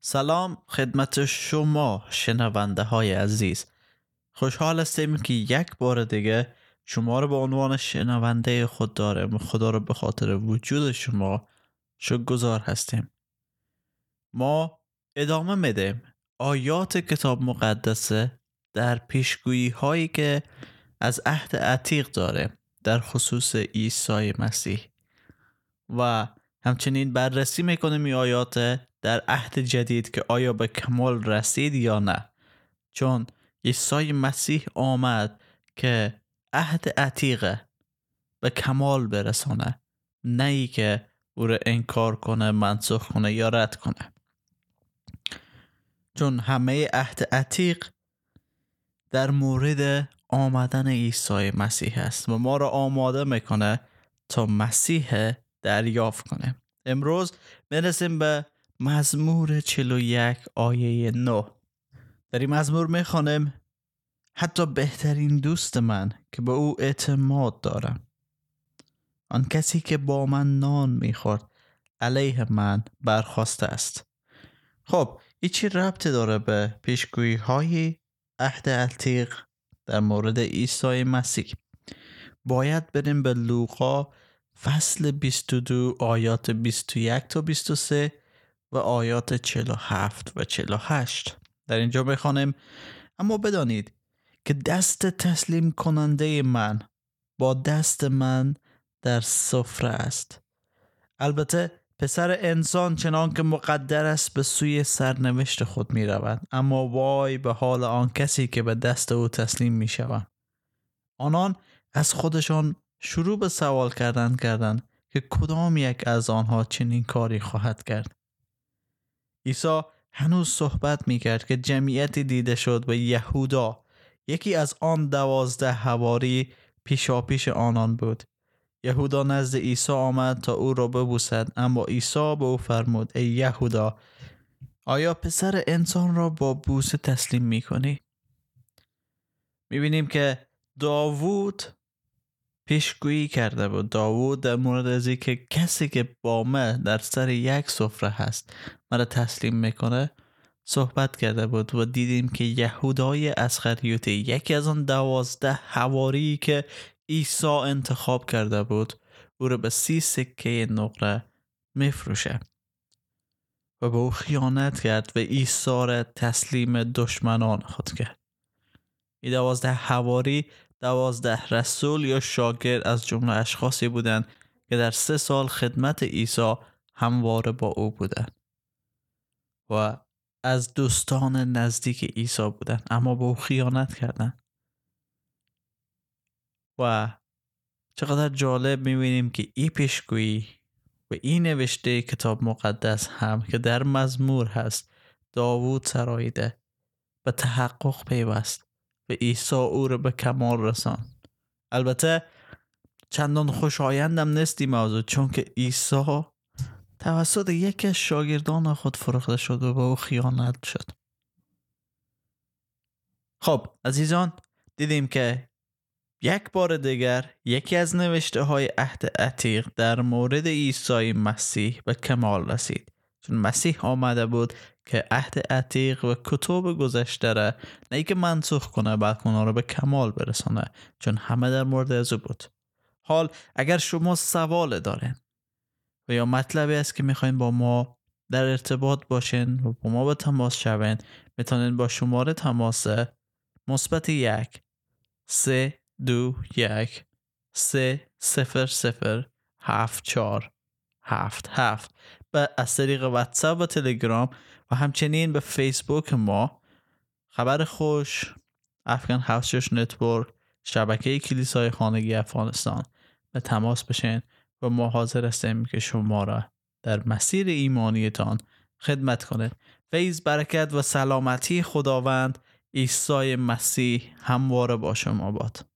سلام خدمت شما شنونده های عزیز. خوشحال هستیم که یک بار دیگه شما رو به عنوان شنونده خود دارم. خدا رو به خاطر وجود شما شکرگزار هستیم. ما ادامه میدیم. آیات کتاب مقدسه در پیشگویی هایی که از عهد عتیق داره در خصوص عیسی مسیح. و همچنین بررسی می‌کنیم این آیات در عهد جدید که آیا به کمال رسید یا نه. چون عیسی مسیح آمد که عهد عتیقه به کمال برسانه نه ای که او را انکار کنه منسوخ کنه یا رد کنه. چون همه عهد عتیق در مورد آمدن عیسی مسیح است و ما را آماده می‌کنه تا مسیح دریافت کنه. امروز می‌رسیم به مزمور 41 آیه 9 در این مزمور می‌خوانم حتی بهترین دوست من که به او اعتماد دارم. آن کسی که با من نان می‌خورد علیه من برخواسته است. خب این چی ربط داره به پیشگویی های عهد عتیق در مورد عیسی مسیح؟ باید بریم به لوقا فصل 22 آیات 21 تا 23 و آیات 47 و 48 در اینجا بخوانیم اما بدانید که دست تسلیم کننده من با دست من در سفره است. البته پسر انسان چنان که مقدر است به سوی سرنوشت خود می رود اما وای به حال آن کسی که به دست او تسلیم می شود آنان از خودشان شروع به سوال کردن کردند که کدام یک از آنها چنین کاری خواهد کرد. عیسی هنوز صحبت می کرد که جمعیتی دیده شد به یهودا یکی از آن دوازده هواری پیشاپیش آنان بود یهودا نزد عیسی آمد تا او را ببوسد اما عیسی به او فرمود ای یهودا آیا پسر انسان را با بوسه تسلیم می کنی؟ می بینیم که داوود پیشگویی کرده بود. داوود در مورد از که کسی که با من در سر یک سفره هست مرا تسلیم می‌کنه صحبت کرده بود و دیدیم که یهودای اسخریوتی یکی از آن دوازده حواری که عیسی انتخاب کرده بود او را به سی سکه نقره میفروشه. و به او خیانت کرد و عیسی را تسلیم دشمنان خود کرد. این دوازده حواری دوازده رسول یا شاگرد از جمله اشخاصی بودند که در سه سال خدمت عیسی همواره با او بودند و از دوستان نزدیک عیسی بودند اما به او خیانت کردند. و چقدر جالب می‌بینیم که این پیشگویی و این نوشته کتاب مقدس هم که در مزمور هست داوود سراییده به تحقق پیوست. و عیسی او را به کمال رسان. البته چندان خوشایندم نیست این موضوع چون که عیسی توسط یکی از شاگردان خود فروخته شد و به او خیانت شد. خب عزیزان دیدیم که یک بار دیگر یکی از نوشته های عهد عتیق در مورد عیسی مسیح به کمال رسید. چون مسیح آمده بود که عهد عتیق و کتب گذشته را نه که منسوخ کنه بلکه اونا رو به کمال برسانه چون همه در مورد از بود. حال اگر شما سوال دارین و یا مطلبی است که می‌خواین با ما در ارتباط باشین و با ما به تماس شوین می‌تونین با شماره تماس مثبت یک سه دو یک سه صفر صفر هفت چار هفت. هفت. به از طریق واتساپ و تلگرام و همچنین به فیسبوک ما. خبر خوش Afghan House Church Network شبکه کلیسای خانگی افغانستان. به تماس بشین و ما حاضر هستیم که شما را در مسیر ایمانیتان خدمت کنید فیض برکت و سلامتی خداوند عیسی مسیح همواره با شما باد.